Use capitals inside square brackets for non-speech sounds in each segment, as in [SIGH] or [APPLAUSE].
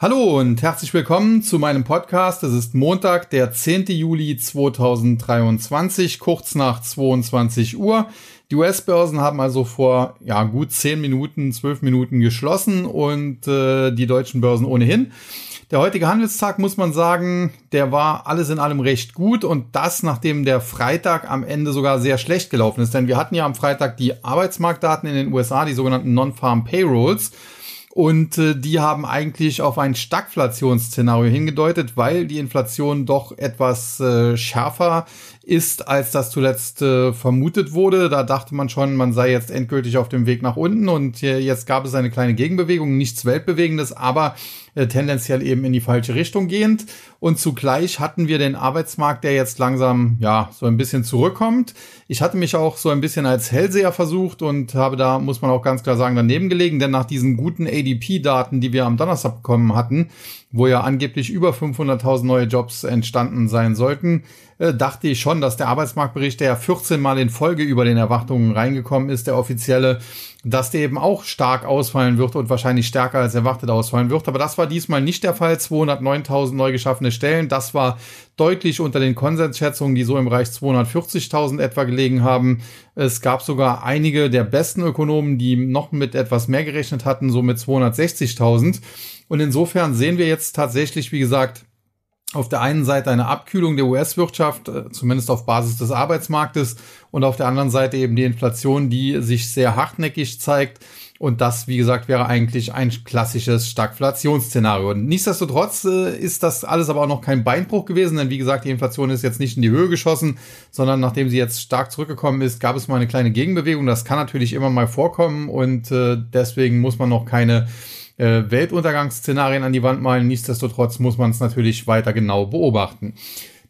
Hallo und herzlich willkommen zu meinem Podcast. Es ist Montag, der 10. Juli 2023, kurz nach 22 Uhr. Die US-Börsen haben also vor ja, gut 10 Minuten, 12 Minuten geschlossen und äh, die deutschen Börsen ohnehin. Der heutige Handelstag, muss man sagen, der war alles in allem recht gut und das, nachdem der Freitag am Ende sogar sehr schlecht gelaufen ist. Denn wir hatten ja am Freitag die Arbeitsmarktdaten in den USA, die sogenannten Non-Farm Payrolls. Und äh, die haben eigentlich auf ein Stagflationsszenario hingedeutet, weil die Inflation doch etwas äh, schärfer ist, als das zuletzt äh, vermutet wurde. Da dachte man schon, man sei jetzt endgültig auf dem Weg nach unten und äh, jetzt gab es eine kleine Gegenbewegung, nichts Weltbewegendes, aber äh, tendenziell eben in die falsche Richtung gehend. Und zugleich hatten wir den Arbeitsmarkt, der jetzt langsam, ja, so ein bisschen zurückkommt. Ich hatte mich auch so ein bisschen als Hellseher versucht und habe da, muss man auch ganz klar sagen, daneben gelegen, denn nach diesen guten ADP-Daten, die wir am Donnerstag bekommen hatten, wo ja angeblich über 500.000 neue Jobs entstanden sein sollten, äh, dachte ich schon, dass der Arbeitsmarktbericht, der ja 14 Mal in Folge über den Erwartungen reingekommen ist, der offizielle, dass der eben auch stark ausfallen wird und wahrscheinlich stärker als erwartet ausfallen wird. Aber das war diesmal nicht der Fall. 209.000 neu geschaffene Stellen. Das war deutlich unter den Konsensschätzungen, die so im Bereich 240.000 etwa gelegen haben. Es gab sogar einige der besten Ökonomen, die noch mit etwas mehr gerechnet hatten, so mit 260.000. Und insofern sehen wir jetzt tatsächlich, wie gesagt, auf der einen Seite eine Abkühlung der US-Wirtschaft, äh, zumindest auf Basis des Arbeitsmarktes, und auf der anderen Seite eben die Inflation, die sich sehr hartnäckig zeigt. Und das, wie gesagt, wäre eigentlich ein klassisches Stagflationsszenario. Nichtsdestotrotz äh, ist das alles aber auch noch kein Beinbruch gewesen, denn wie gesagt, die Inflation ist jetzt nicht in die Höhe geschossen, sondern nachdem sie jetzt stark zurückgekommen ist, gab es mal eine kleine Gegenbewegung. Das kann natürlich immer mal vorkommen und äh, deswegen muss man noch keine äh, Weltuntergangsszenarien an die Wand malen. Nichtsdestotrotz muss man es natürlich weiter genau beobachten.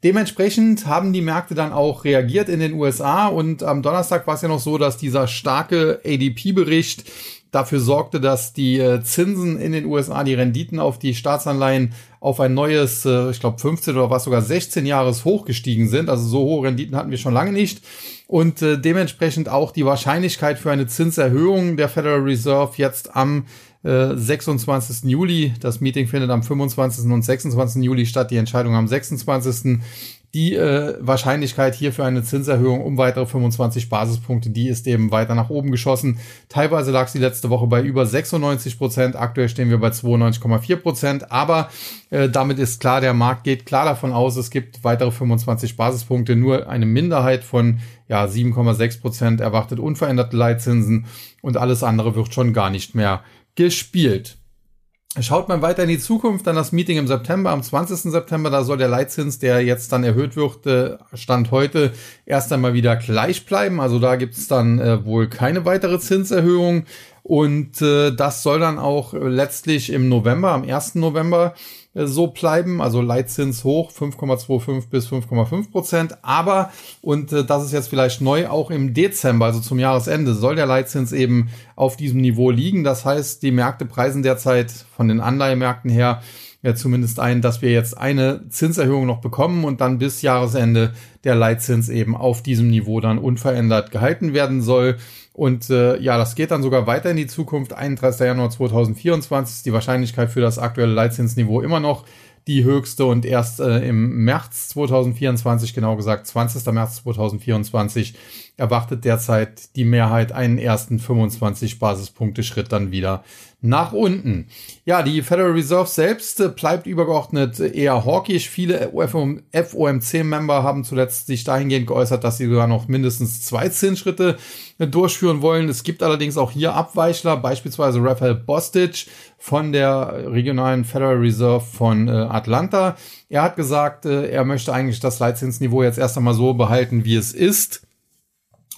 Dementsprechend haben die Märkte dann auch reagiert in den USA und am Donnerstag war es ja noch so, dass dieser starke ADP-Bericht dafür sorgte, dass die äh, Zinsen in den USA, die Renditen auf die Staatsanleihen auf ein neues, äh, ich glaube 15 oder was sogar 16 Jahres hochgestiegen sind. Also so hohe Renditen hatten wir schon lange nicht. Und äh, dementsprechend auch die Wahrscheinlichkeit für eine Zinserhöhung der Federal Reserve jetzt am 26. Äh, Juli. Das Meeting findet am 25. und 26. Juli statt, die Entscheidung am 26. Die äh, Wahrscheinlichkeit hier für eine Zinserhöhung um weitere 25 Basispunkte, die ist eben weiter nach oben geschossen. Teilweise lag sie letzte Woche bei über 96 Prozent, aktuell stehen wir bei 92,4 Prozent, aber äh, damit ist klar, der Markt geht klar davon aus, es gibt weitere 25 Basispunkte, nur eine Minderheit von ja 7,6 Prozent erwartet unveränderte Leitzinsen und alles andere wird schon gar nicht mehr gespielt. Schaut man weiter in die Zukunft, dann das Meeting im September, am 20. September, da soll der Leitzins, der jetzt dann erhöht wird, äh, Stand heute, erst einmal wieder gleich bleiben. Also da gibt es dann äh, wohl keine weitere Zinserhöhung. Und äh, das soll dann auch letztlich im November, am 1. November, so bleiben, also Leitzins hoch 5,25 bis 5,5 Prozent. Aber, und äh, das ist jetzt vielleicht neu, auch im Dezember, also zum Jahresende, soll der Leitzins eben auf diesem Niveau liegen. Das heißt, die Märkte preisen derzeit von den Anleihemärkten her ja zumindest ein, dass wir jetzt eine Zinserhöhung noch bekommen und dann bis Jahresende der Leitzins eben auf diesem Niveau dann unverändert gehalten werden soll. Und äh, ja, das geht dann sogar weiter in die Zukunft. 31. Januar 2024 ist die Wahrscheinlichkeit für das aktuelle Leitzinsniveau immer noch die höchste und erst äh, im März 2024, genau gesagt 20. März 2024, erwartet derzeit die Mehrheit einen ersten 25 Basispunkte Schritt dann wieder nach unten. Ja, die Federal Reserve selbst äh, bleibt übergeordnet eher hawkisch. Viele FOMC-Member haben zuletzt sich dahingehend geäußert, dass sie sogar noch mindestens zwei Zinsschritte äh, durchführen wollen. Es gibt allerdings auch hier Abweichler, beispielsweise Raphael Bostic von der regionalen Federal Reserve von äh, Atlanta. Er hat gesagt, er möchte eigentlich das Leitzinsniveau jetzt erst einmal so behalten, wie es ist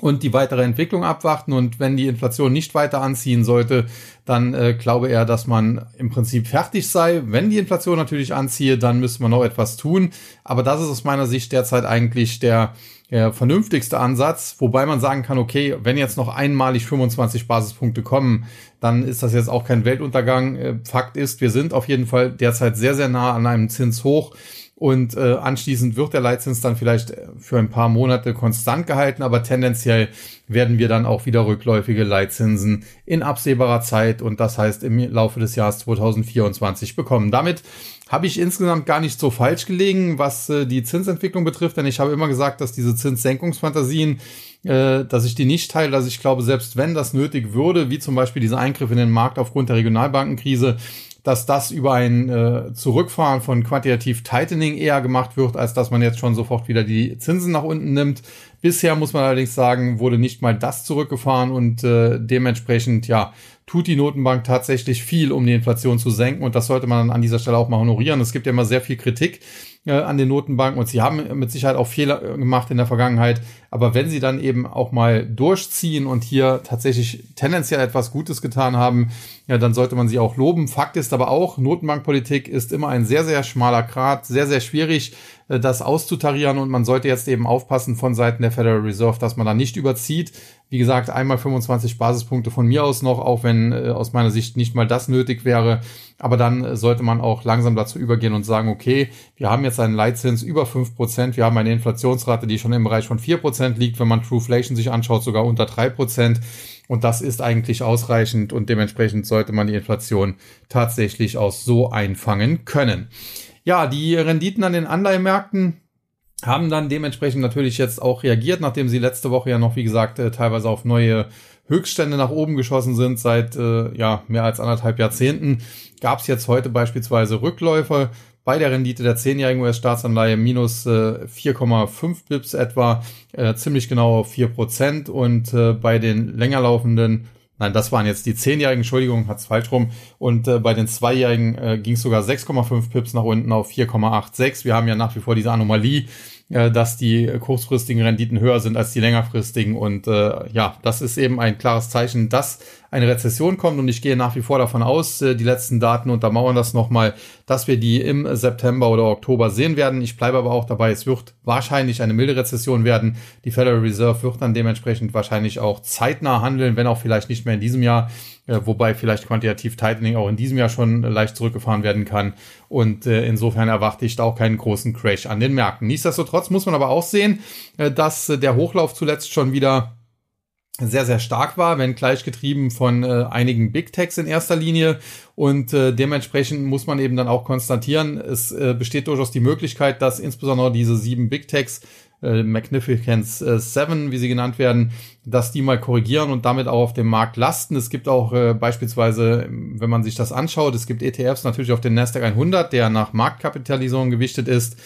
und die weitere Entwicklung abwarten. Und wenn die Inflation nicht weiter anziehen sollte, dann äh, glaube er, dass man im Prinzip fertig sei. Wenn die Inflation natürlich anziehe, dann müsste man noch etwas tun. Aber das ist aus meiner Sicht derzeit eigentlich der, der vernünftigste Ansatz, wobei man sagen kann, okay, wenn jetzt noch einmalig 25 Basispunkte kommen, dann ist das jetzt auch kein Weltuntergang. Äh, Fakt ist, wir sind auf jeden Fall derzeit sehr, sehr nah an einem Zinshoch. Und äh, anschließend wird der Leitzins dann vielleicht für ein paar Monate konstant gehalten, aber tendenziell werden wir dann auch wieder rückläufige Leitzinsen in absehbarer Zeit und das heißt im Laufe des Jahres 2024 bekommen. Damit habe ich insgesamt gar nicht so falsch gelegen, was äh, die Zinsentwicklung betrifft, denn ich habe immer gesagt, dass diese Zinssenkungsfantasien, äh, dass ich die nicht teile, dass ich glaube, selbst wenn das nötig würde, wie zum Beispiel dieser Eingriff in den Markt aufgrund der Regionalbankenkrise, dass das über ein äh, Zurückfahren von Quantitativ Tightening eher gemacht wird, als dass man jetzt schon sofort wieder die Zinsen nach unten nimmt. Bisher muss man allerdings sagen, wurde nicht mal das zurückgefahren und äh, dementsprechend, ja, tut die Notenbank tatsächlich viel, um die Inflation zu senken und das sollte man an dieser Stelle auch mal honorieren. Es gibt ja immer sehr viel Kritik äh, an den Notenbanken und sie haben mit Sicherheit auch Fehler äh, gemacht in der Vergangenheit. Aber wenn sie dann eben auch mal durchziehen und hier tatsächlich tendenziell etwas Gutes getan haben, ja, dann sollte man sie auch loben. Fakt ist aber auch, Notenbankpolitik ist immer ein sehr, sehr schmaler Grat, sehr, sehr schwierig, äh, das auszutarieren und man sollte jetzt eben aufpassen von Seiten der Federal Reserve, dass man da nicht überzieht. Wie gesagt, einmal 25 Basispunkte von mir aus noch, auch wenn äh, aus meiner Sicht nicht mal das nötig wäre. Aber dann äh, sollte man auch langsam dazu übergehen und sagen, okay, wir haben jetzt einen Leitzins über fünf Prozent, wir haben eine Inflationsrate, die schon im Bereich von vier Prozent liegt, wenn man Trueflation sich anschaut, sogar unter drei Prozent. Und das ist eigentlich ausreichend und dementsprechend sollte man die Inflation tatsächlich auch so einfangen können. Ja, die Renditen an den Anleihemärkten haben dann dementsprechend natürlich jetzt auch reagiert, nachdem sie letzte Woche ja noch, wie gesagt, äh, teilweise auf neue Höchststände nach oben geschossen sind seit äh, ja mehr als anderthalb Jahrzehnten. Gab es jetzt heute beispielsweise Rückläufe bei der Rendite der 10-jährigen US-Staatsanleihe minus äh, 4,5 Bips etwa, äh, ziemlich genau auf 4 Prozent und äh, bei den länger laufenden Nein, das waren jetzt die zehnjährigen, Entschuldigung, hat's falsch rum. Und äh, bei den zweijährigen äh, ging es sogar 6,5 Pips nach unten auf 4,86. Wir haben ja nach wie vor diese Anomalie, äh, dass die kurzfristigen Renditen höher sind als die längerfristigen. Und äh, ja, das ist eben ein klares Zeichen, dass eine Rezession kommt. Und ich gehe nach wie vor davon aus, äh, die letzten Daten untermauern das nochmal, dass wir die im September oder Oktober sehen werden. Ich bleibe aber auch dabei, es wird wahrscheinlich eine milde Rezession werden. Die Federal Reserve wird dann dementsprechend wahrscheinlich auch zeitnah handeln, wenn auch vielleicht nicht mehr in diesem Jahr äh, wobei vielleicht quantitativ Tightening auch in diesem Jahr schon leicht zurückgefahren werden kann. Und äh, insofern erwarte ich da auch keinen großen Crash an den Märkten. Nichtsdestotrotz muss man aber auch sehen, äh, dass äh, der Hochlauf zuletzt schon wieder sehr, sehr stark war, wenn gleich getrieben von äh, einigen Big Techs in erster Linie. Und äh, dementsprechend muss man eben dann auch konstatieren, es äh, besteht durchaus die Möglichkeit, dass insbesondere diese sieben Big Techs äh, Magnificence äh, 7, wie sie genannt werden, dass die mal korrigieren und damit auch auf dem Markt lasten. Es gibt auch äh, beispielsweise, wenn man sich das anschaut, es gibt ETFs natürlich auf den Nasdaq 100, der nach Marktkapitalisierung gewichtet ist.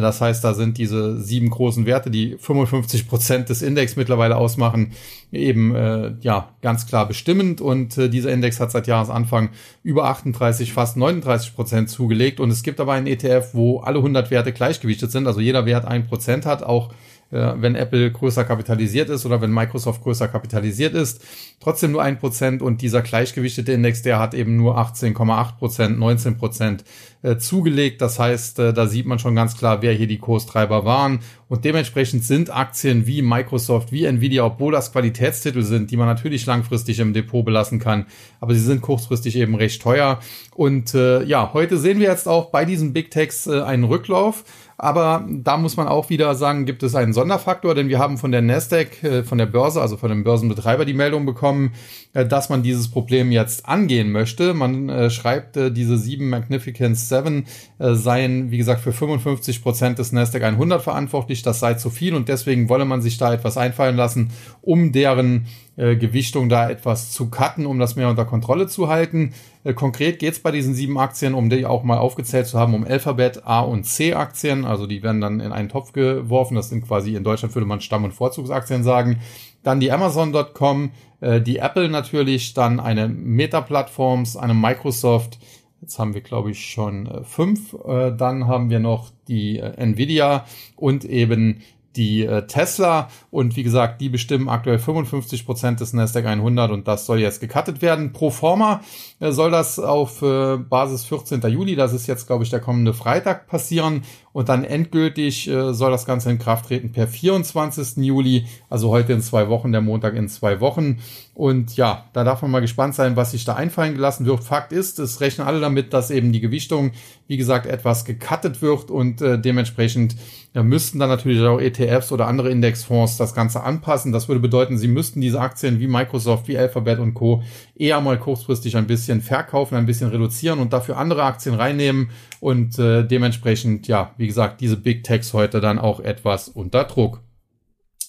Das heißt, da sind diese sieben großen Werte, die 55 Prozent des Index mittlerweile ausmachen, eben äh, ja ganz klar bestimmend. Und äh, dieser Index hat seit Jahresanfang über 38, fast 39 Prozent zugelegt. Und es gibt aber einen ETF, wo alle 100 Werte gleichgewichtet sind, also jeder Wert ein Prozent hat, auch wenn Apple größer kapitalisiert ist oder wenn Microsoft größer kapitalisiert ist. Trotzdem nur ein Prozent und dieser gleichgewichtete Index, der hat eben nur 18,8 Prozent, 19 Prozent äh, zugelegt. Das heißt, äh, da sieht man schon ganz klar, wer hier die Kurstreiber waren. Und dementsprechend sind Aktien wie Microsoft, wie Nvidia, obwohl das Qualitätstitel sind, die man natürlich langfristig im Depot belassen kann, aber sie sind kurzfristig eben recht teuer. Und äh, ja, heute sehen wir jetzt auch bei diesen Big Techs äh, einen Rücklauf. Aber da muss man auch wieder sagen, gibt es einen Sonderfaktor, denn wir haben von der Nasdaq, äh, von der Börse, also von dem Börsenbetreiber die Meldung bekommen, äh, dass man dieses Problem jetzt angehen möchte. Man äh, schreibt, diese sieben Magnificence 7 seien, wie gesagt, für 55 Prozent des Nasdaq 100 verantwortlich. Das sei zu viel und deswegen wolle man sich da etwas einfallen lassen, um deren äh, Gewichtung da etwas zu cutten, um das mehr unter Kontrolle zu halten. Äh, konkret geht es bei diesen sieben Aktien, um die auch mal aufgezählt zu haben, um Alphabet, A und C Aktien. Also die werden dann in einen Topf geworfen. Das sind quasi in Deutschland würde man Stamm- und Vorzugsaktien sagen. Dann die Amazon.com, äh, die Apple natürlich, dann eine Meta-Plattforms, eine Microsoft. Jetzt haben wir, glaube ich, schon äh, fünf. Dann haben wir noch die Nvidia und eben die äh, Tesla und wie gesagt, die bestimmen aktuell 55 Prozent des Nasdaq 100 und das soll jetzt gecuttet werden. Pro forma äh, soll das auf äh, Basis 14. Juli, das ist jetzt glaube ich der kommende Freitag passieren und dann endgültig äh, soll das Ganze in Kraft treten per 24. Juli, also heute in zwei Wochen, der Montag in zwei Wochen. Und ja, da darf man mal gespannt sein, was sich da einfallen gelassen wird. Fakt ist, es rechnen alle damit, dass eben die Gewichtung, wie gesagt, etwas gecuttet wird und äh, dementsprechend ja, müssten dann natürlich auch ETFs oder andere Indexfonds das Ganze anpassen. Das würde bedeuten, sie müssten diese Aktien wie Microsoft, wie Alphabet und Co. eher mal kurzfristig ein bisschen verkaufen, ein bisschen reduzieren und dafür andere Aktien reinnehmen und äh, dementsprechend, ja, wie gesagt, diese Big Techs heute dann auch etwas unter Druck.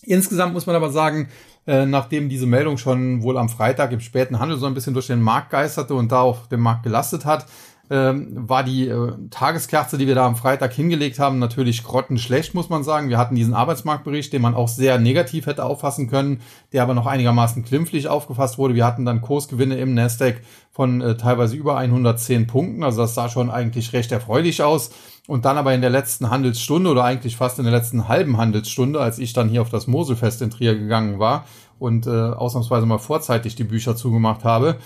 Insgesamt muss man aber sagen, äh, nachdem diese Meldung schon wohl am Freitag im späten Handel so ein bisschen durch den Markt geisterte und da auf dem Markt gelastet hat, ähm, war die äh, Tageskerze, die wir da am Freitag hingelegt haben, natürlich grottenschlecht, muss man sagen. Wir hatten diesen Arbeitsmarktbericht, den man auch sehr negativ hätte auffassen können, der aber noch einigermaßen glimpflich aufgefasst wurde. Wir hatten dann Kursgewinne im Nasdaq von äh, teilweise über 110 Punkten, also das sah schon eigentlich recht erfreulich aus. Und dann aber in der letzten Handelsstunde oder eigentlich fast in der letzten halben Handelsstunde, als ich dann hier auf das Moselfest in Trier gegangen war und äh, ausnahmsweise mal vorzeitig die Bücher zugemacht habe,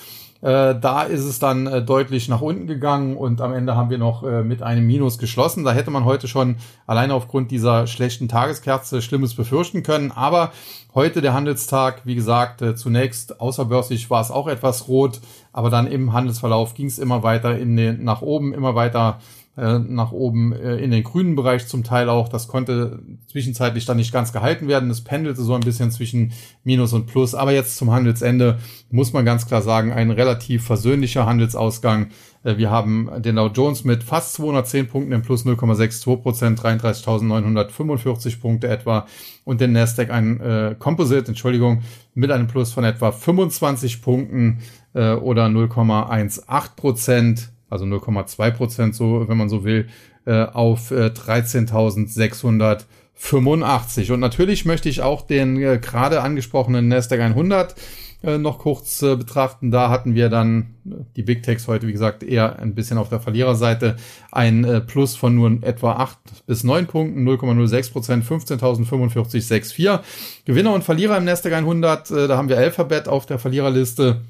äh, da ist es dann äh, deutlich nach unten gegangen und am Ende haben wir noch äh, mit einem Minus geschlossen. Da hätte man heute schon alleine aufgrund dieser schlechten Tageskerze Schlimmes befürchten können. Aber heute der Handelstag, wie gesagt, äh, zunächst außerbörslich war es auch etwas rot, aber dann im Handelsverlauf ging es immer weiter in den, nach oben, immer weiter äh, nach oben äh, in den grünen Bereich zum Teil auch. Das konnte zwischenzeitlich dann nicht ganz gehalten werden. Es pendelte so ein bisschen zwischen Minus und Plus. Aber jetzt zum Handelsende muss man ganz klar sagen, ein relativ versöhnlicher Handelsausgang. Äh, wir haben den Dow Jones mit fast 210 Punkten im Plus 0,62 Prozent, 33.945 Punkte etwa. Und den Nasdaq ein äh, Composite, Entschuldigung, mit einem Plus von etwa 25 Punkten äh, oder 0,18 Prozent also 0,2 Prozent, so, wenn man so will, äh, auf äh, 13.685. Und natürlich möchte ich auch den äh, gerade angesprochenen Nasdaq 100 äh, noch kurz äh, betrachten. Da hatten wir dann äh, die Big Techs heute, wie gesagt, eher ein bisschen auf der Verliererseite. Ein äh, Plus von nur etwa 8 bis 9 Punkten, 0,06 Prozent, 15.045,64. Gewinner und Verlierer im Nasdaq 100, äh, da haben wir Alphabet auf der Verliererliste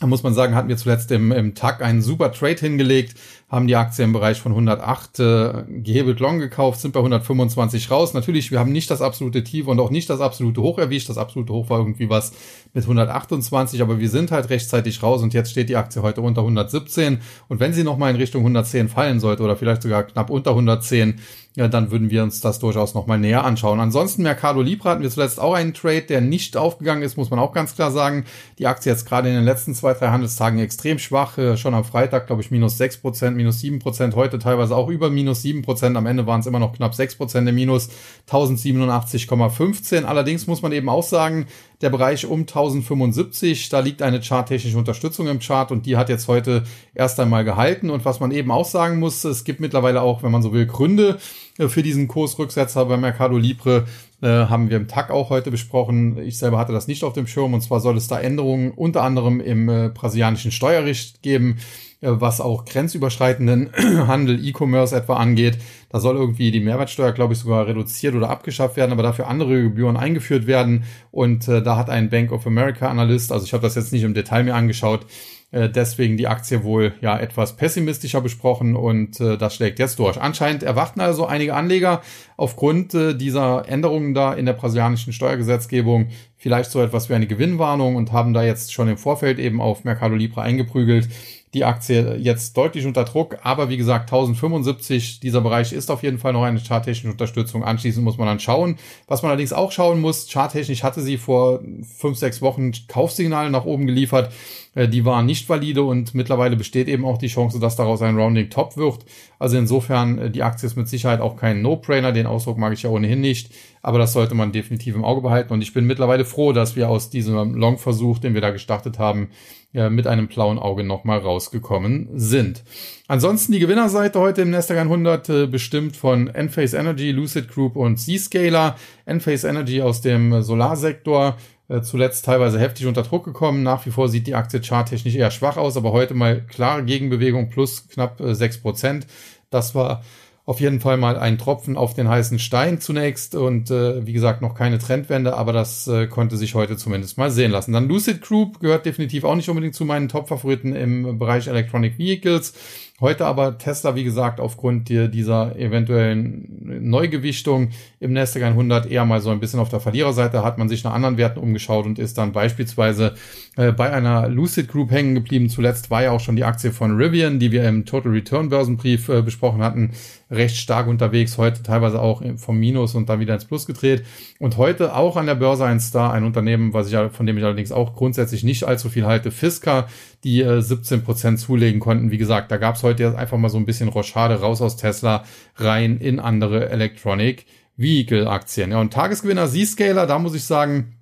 muss man sagen, hatten wir zuletzt im, im Tag einen super Trade hingelegt, haben die Aktie im Bereich von 108 äh, gehebelt long gekauft, sind bei 125 raus. Natürlich, wir haben nicht das absolute Tief und auch nicht das absolute Hoch erwischt. Das absolute Hoch war irgendwie was mit 128, aber wir sind halt rechtzeitig raus und jetzt steht die Aktie heute unter 117. Und wenn sie nochmal in Richtung 110 fallen sollte oder vielleicht sogar knapp unter 110, ja, dann würden wir uns das durchaus nochmal näher anschauen. Ansonsten Mercado Libre hatten wir zuletzt auch einen Trade, der nicht aufgegangen ist, muss man auch ganz klar sagen. Die Aktie jetzt gerade in den letzten zwei, drei Handelstagen extrem schwach. Äh, schon am Freitag, glaube ich, minus sechs Prozent, minus sieben Prozent, heute teilweise auch über minus sieben Prozent. Am Ende waren es immer noch knapp sechs Prozent im Minus, 1087,15. Allerdings muss man eben auch sagen, der Bereich um 1075, da liegt eine charttechnische Unterstützung im Chart und die hat jetzt heute erst einmal gehalten. Und was man eben auch sagen muss, es gibt mittlerweile auch, wenn man so will, Gründe äh, für diesen Kursrücksetzer bei Mercado Libre. Äh, haben wir im TAG auch heute besprochen. Ich selber hatte das nicht auf dem Schirm und zwar soll es da Änderungen unter anderem im äh, brasilianischen Steuerrecht geben. Äh, was auch grenzüberschreitenden [CLEARS THROAT] Handel, E-Commerce etwa angeht. Da soll irgendwie die Mehrwertsteuer, glaube ich, sogar reduziert oder abgeschafft werden, aber dafür andere Gebühren eingeführt werden. Und äh, da hat ein Bank of America Analyst, also ich habe das jetzt nicht im Detail mir angeschaut, äh, deswegen die Aktie wohl ja etwas pessimistischer besprochen und äh, das schlägt jetzt durch. Anscheinend erwarten also einige Anleger aufgrund äh, dieser Änderungen da in der brasilianischen Steuergesetzgebung vielleicht so etwas wie eine Gewinnwarnung und haben da jetzt schon im Vorfeld eben auf Mercado Libre eingeprügelt die Aktie jetzt deutlich unter Druck, aber wie gesagt 1075, dieser Bereich ist auf jeden Fall noch eine charttechnische Unterstützung. Anschließend muss man dann schauen. Was man allerdings auch schauen muss, charttechnisch hatte sie vor fünf, sechs Wochen Kaufsignale nach oben geliefert. Äh, die waren nicht valide und mittlerweile besteht eben auch die Chance, dass daraus ein Rounding Top wird. Also insofern, äh, die Aktie ist mit Sicherheit auch kein No-Brainer. Den Ausdruck mag ich ja ohnehin nicht. Aber das sollte man definitiv im Auge behalten. Und ich bin mittlerweile froh, dass wir aus diesem Long-Versuch, den wir da gestartet haben, ja, mit einem blauen Auge nochmal rausgekommen sind. Ansonsten die Gewinnerseite heute im Nasdaq 100 äh, bestimmt von Enphase Energy, Lucid Group und Zscaler. Enphase Energy aus dem Solarsektor äh, zuletzt teilweise heftig unter Druck gekommen. Nach wie vor sieht die Aktie charttechnisch eher schwach aus, aber heute mal klare Gegenbewegung plus knapp äh, sechs Prozent. Das war auf jeden Fall mal ein Tropfen auf den heißen Stein zunächst und äh, wie gesagt noch keine Trendwende, aber das äh, konnte sich heute zumindest mal sehen lassen. Dann Lucid Group gehört definitiv auch nicht unbedingt zu meinen Top-Favoriten im Bereich Electronic Vehicles. Heute aber Tesla, wie gesagt, aufgrund dieser eventuellen Neugewichtung im Nasdaq 100 eher mal so ein bisschen auf der Verliererseite, hat man sich nach anderen Werten umgeschaut und ist dann beispielsweise äh, bei einer Lucid Group hängen geblieben. Zuletzt war ja auch schon die Aktie von Rivian, die wir im Total Return Börsenbrief äh, besprochen hatten, recht stark unterwegs. Heute teilweise auch vom Minus und dann wieder ins Plus gedreht. Und heute auch an der Börse ein Star, ein Unternehmen, was ich, von dem ich allerdings auch grundsätzlich nicht allzu viel halte, Fisker, die äh, 17 Prozent zulegen konnten. Wie gesagt, da gab es heute einfach mal so ein bisschen Rochade raus aus Tesla rein in andere Electronic Vehicle Aktien. Ja, und Tagesgewinner Zscaler, da muss ich sagen,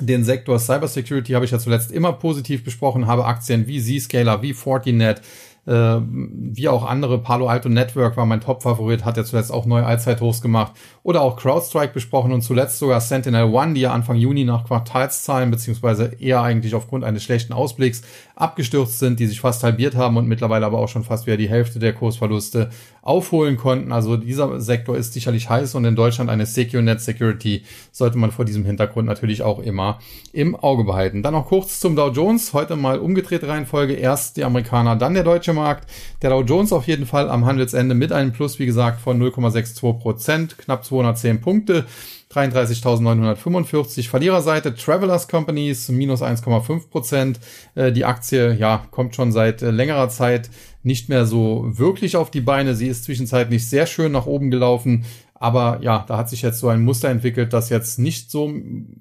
den Sektor Cybersecurity habe ich ja zuletzt immer positiv besprochen, habe Aktien wie Zscaler, wie Fortinet, äh, wie auch andere. Palo Alto Network war mein Top-Favorit, hat ja zuletzt auch neue Allzeithochs gemacht. Oder auch CrowdStrike besprochen und zuletzt sogar Sentinel One, die ja Anfang Juni nach Quartalszahlen, beziehungsweise eher eigentlich aufgrund eines schlechten Ausblicks abgestürzt sind, die sich fast halbiert haben und mittlerweile aber auch schon fast wieder die Hälfte der Kursverluste aufholen konnten. Also dieser Sektor ist sicherlich heiß und in Deutschland eine SecureNet Security sollte man vor diesem Hintergrund natürlich auch immer im Auge behalten. Dann noch kurz zum Dow Jones. Heute mal umgedrehte Reihenfolge. Erst die Amerikaner, dann der deutsche Markt. Der Dow Jones auf jeden Fall am Handelsende mit einem Plus, wie gesagt, von 0,62 Prozent, knapp 210 Punkte. 33.945. Verliererseite Travelers Companies minus 1,5 Prozent. Äh, die Aktie, ja, kommt schon seit äh, längerer Zeit nicht mehr so wirklich auf die Beine. Sie ist zwischenzeitlich sehr schön nach oben gelaufen, aber ja, da hat sich jetzt so ein Muster entwickelt, das jetzt nicht so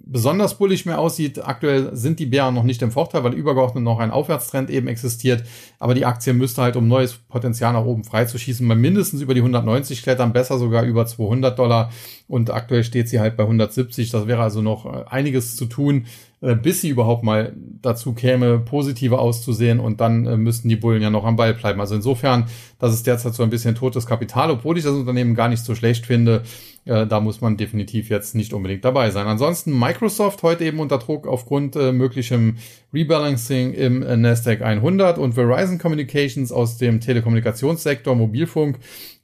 besonders bullig mehr aussieht. Aktuell sind die Bären noch nicht im Vorteil, weil übergeordnet noch ein Aufwärtstrend eben existiert. Aber die Aktie müsste halt, um neues Potenzial nach oben freizuschießen, mal mindestens über die 190 klettern, besser sogar über 200 Dollar. Und aktuell steht sie halt bei 170. Das wäre also noch äh, einiges zu tun. Äh, bis sie überhaupt mal dazu käme, positiver auszusehen und dann äh, müssten die Bullen ja noch am Ball bleiben. Also insofern, das ist derzeit so ein bisschen totes Kapital, obwohl ich das Unternehmen gar nicht so schlecht finde. Äh, da muss man definitiv jetzt nicht unbedingt dabei sein. Ansonsten Microsoft heute eben unter Druck aufgrund äh, möglichem Rebalancing im äh, Nasdaq 100 und Verizon Communications aus dem Telekommunikationssektor, Mobilfunk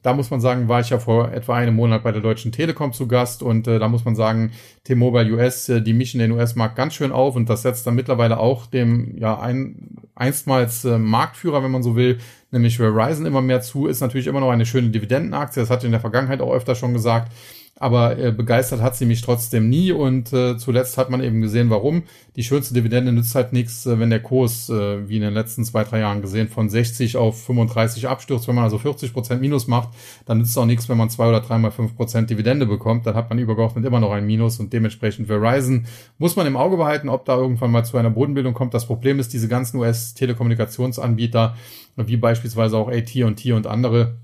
da muss man sagen, war ich ja vor etwa einem Monat bei der Deutschen Telekom zu Gast und äh, da muss man sagen, T-Mobile US, äh, die mischen den US-Markt ganz schön auf und das setzt dann mittlerweile auch dem ja ein, einstmals äh, Marktführer, wenn man so will, nämlich Verizon immer mehr zu, ist natürlich immer noch eine schöne Dividendenaktie. Das hatte ich in der Vergangenheit auch öfter schon gesagt aber äh, begeistert hat sie mich trotzdem nie und äh, zuletzt hat man eben gesehen, warum. Die schönste Dividende nützt halt nichts, äh, wenn der Kurs, äh, wie in den letzten zwei, drei Jahren gesehen, von 60 auf 35 abstürzt. Wenn man also 40 Prozent Minus macht, dann nützt auch nichts, wenn man zwei oder dreimal fünf Prozent Dividende bekommt. Dann hat man übergeordnet immer noch ein Minus und dementsprechend Verizon muss man im Auge behalten, ob da irgendwann mal zu einer Bodenbildung kommt. Das Problem ist, diese ganzen US-Telekommunikationsanbieter, wie beispielsweise auch AT&T und andere,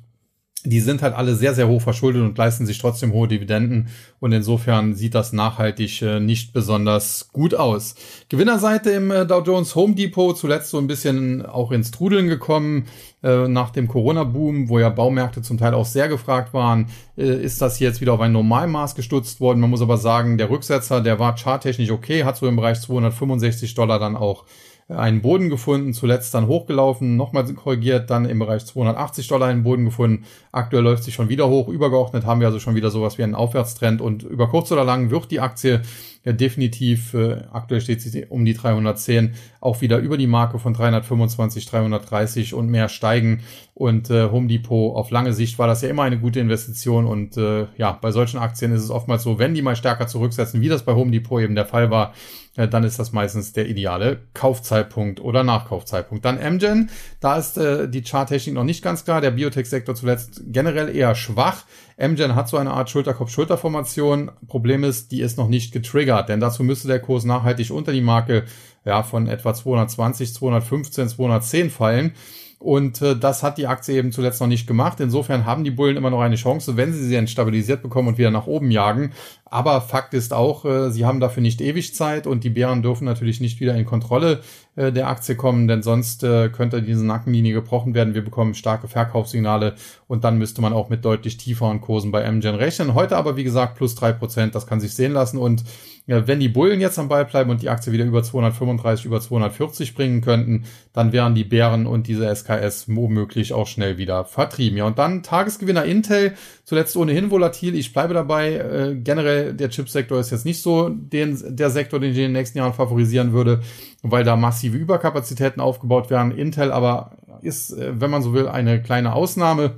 die sind halt alle sehr, sehr hoch verschuldet und leisten sich trotzdem hohe Dividenden. Und insofern sieht das nachhaltig äh, nicht besonders gut aus. Gewinnerseite im äh, Dow Jones Home Depot zuletzt so ein bisschen auch ins Trudeln gekommen. Äh, nach dem Corona-Boom, wo ja Baumärkte zum Teil auch sehr gefragt waren, äh, ist das jetzt wieder auf ein Normalmaß gestutzt worden. Man muss aber sagen, der Rücksetzer, der war charttechnisch okay, hat so im Bereich 265 Dollar dann auch einen Boden gefunden, zuletzt dann hochgelaufen, nochmal korrigiert, dann im Bereich 280 Dollar einen Boden gefunden. Aktuell läuft sie schon wieder hoch. Übergeordnet haben wir also schon wieder sowas wie einen Aufwärtstrend und über kurz oder lang wird die Aktie ja definitiv, äh, aktuell steht sie um die 310, auch wieder über die Marke von 325, 330 und mehr steigen. Und äh, Home Depot auf lange Sicht war das ja immer eine gute Investition. Und äh, ja, bei solchen Aktien ist es oftmals so, wenn die mal stärker zurücksetzen, wie das bei Home Depot eben der Fall war, äh, dann ist das meistens der ideale Kaufzeitpunkt oder Nachkaufzeitpunkt. Dann Amgen, da ist äh, die Charttechnik noch nicht ganz klar. Der Biotech-Sektor zuletzt generell eher schwach. Amgen hat so eine Art Schulterkopf-Schulterformation. Problem ist, die ist noch nicht getriggert, denn dazu müsste der Kurs nachhaltig unter die Marke ja, von etwa 220, 215, 210 fallen. Und äh, das hat die Aktie eben zuletzt noch nicht gemacht. Insofern haben die Bullen immer noch eine Chance, wenn sie sie entstabilisiert bekommen und wieder nach oben jagen. Aber Fakt ist auch, äh, sie haben dafür nicht ewig Zeit und die Bären dürfen natürlich nicht wieder in Kontrolle äh, der Aktie kommen, denn sonst äh, könnte diese Nackenlinie gebrochen werden. Wir bekommen starke Verkaufssignale und dann müsste man auch mit deutlich tieferen Kursen bei MGen rechnen. Heute aber, wie gesagt, plus drei Prozent, das kann sich sehen lassen und Wenn die Bullen jetzt am Ball bleiben und die Aktie wieder über 235, über 240 bringen könnten, dann wären die Bären und diese SKS womöglich auch schnell wieder vertrieben. Ja, und dann Tagesgewinner Intel, zuletzt ohnehin volatil. Ich bleibe dabei. Äh, generell der Chipsektor ist jetzt nicht so den, der Sektor, den ich in den nächsten Jahren favorisieren würde, weil da massive Überkapazitäten aufgebaut werden. Intel aber ist, äh, wenn man so will, eine kleine Ausnahme,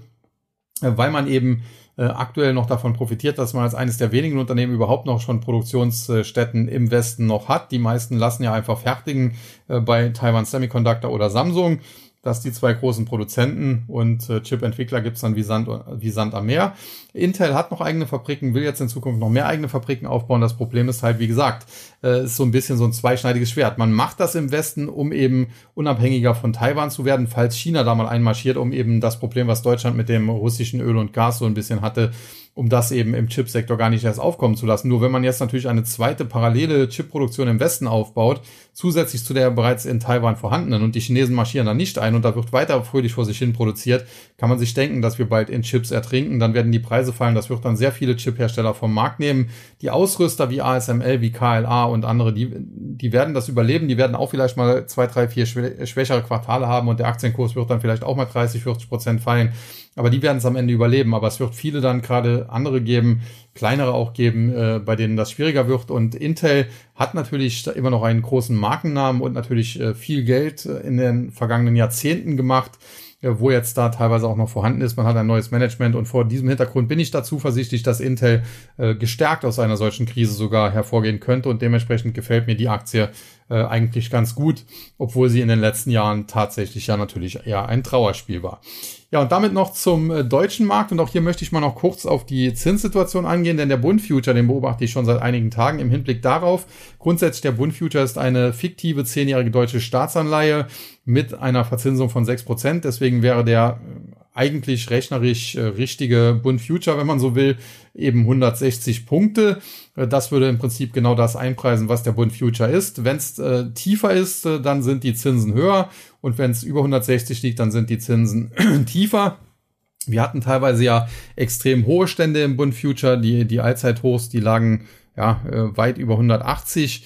äh, weil man eben äh, aktuell noch davon profitiert, dass man als eines der wenigen Unternehmen überhaupt noch schon Produktionsstätten im Westen noch hat. Die meisten lassen ja einfach fertigen äh, bei Taiwan Semiconductor oder Samsung dass die zwei großen Produzenten und äh, Chip-Entwickler gibt's dann wie Sand, wie Sand am Meer. Intel hat noch eigene Fabriken, will jetzt in Zukunft noch mehr eigene Fabriken aufbauen. Das Problem ist halt, wie gesagt, äh, ist so ein bisschen so ein zweischneidiges Schwert. Man macht das im Westen, um eben unabhängiger von Taiwan zu werden, falls China da mal einmarschiert, um eben das Problem, was Deutschland mit dem russischen Öl und Gas so ein bisschen hatte, um das eben im Chipsektor gar nicht erst aufkommen zu lassen. Nur wenn man jetzt natürlich eine zweite parallele Chipproduktion im Westen aufbaut, zusätzlich zu der bereits in Taiwan vorhandenen und die Chinesen marschieren da nicht ein und da wird weiter fröhlich vor sich hin produziert, kann man sich denken, dass wir bald in Chips ertrinken, dann werden die Preise fallen, das wird dann sehr viele Chiphersteller vom Markt nehmen. Die Ausrüster wie ASML, wie KLA und andere, die, die werden das überleben, die werden auch vielleicht mal zwei, drei, vier schwächere Quartale haben und der Aktienkurs wird dann vielleicht auch mal 30, 40 Prozent fallen. Aber die werden es am Ende überleben. Aber es wird viele dann gerade andere geben, kleinere auch geben, äh, bei denen das schwieriger wird. Und Intel hat natürlich immer noch einen großen Markennamen und natürlich äh, viel Geld äh, in den vergangenen Jahrzehnten gemacht äh, wo jetzt da teilweise auch noch vorhanden ist. Man hat ein neues Management und vor diesem Hintergrund bin ich da zuversichtlich, dass Intel äh, gestärkt aus einer solchen Krise sogar hervorgehen könnte und dementsprechend gefällt mir die Aktie äh, eigentlich ganz gut, obwohl sie in den letzten Jahren tatsächlich ja natürlich eher ein Trauerspiel war. Ja, und damit noch zum äh, deutschen Markt. Und auch hier möchte ich mal noch kurz auf die Zinssituation eingehen, denn der Bund Future, den beobachte ich schon seit einigen Tagen im Hinblick darauf. Grundsätzlich der Bund Future ist eine fiktive zehnjährige deutsche Staatsanleihe mit einer Verzinsung von sechs Prozent. Deswegen wäre der eigentlich rechnerisch äh, richtige Bund Future, wenn man so will, eben 160 Punkte. Äh, das würde im Prinzip genau das einpreisen, was der Bund Future ist. Wenn es äh, tiefer ist, äh, dann sind die Zinsen höher und wenn es über 160 liegt, dann sind die Zinsen [CLEARS THROAT] tiefer. Wir hatten teilweise ja extrem hohe Stände im Bund Future, die, die Allzeithochs, die lagen ja äh, weit über 180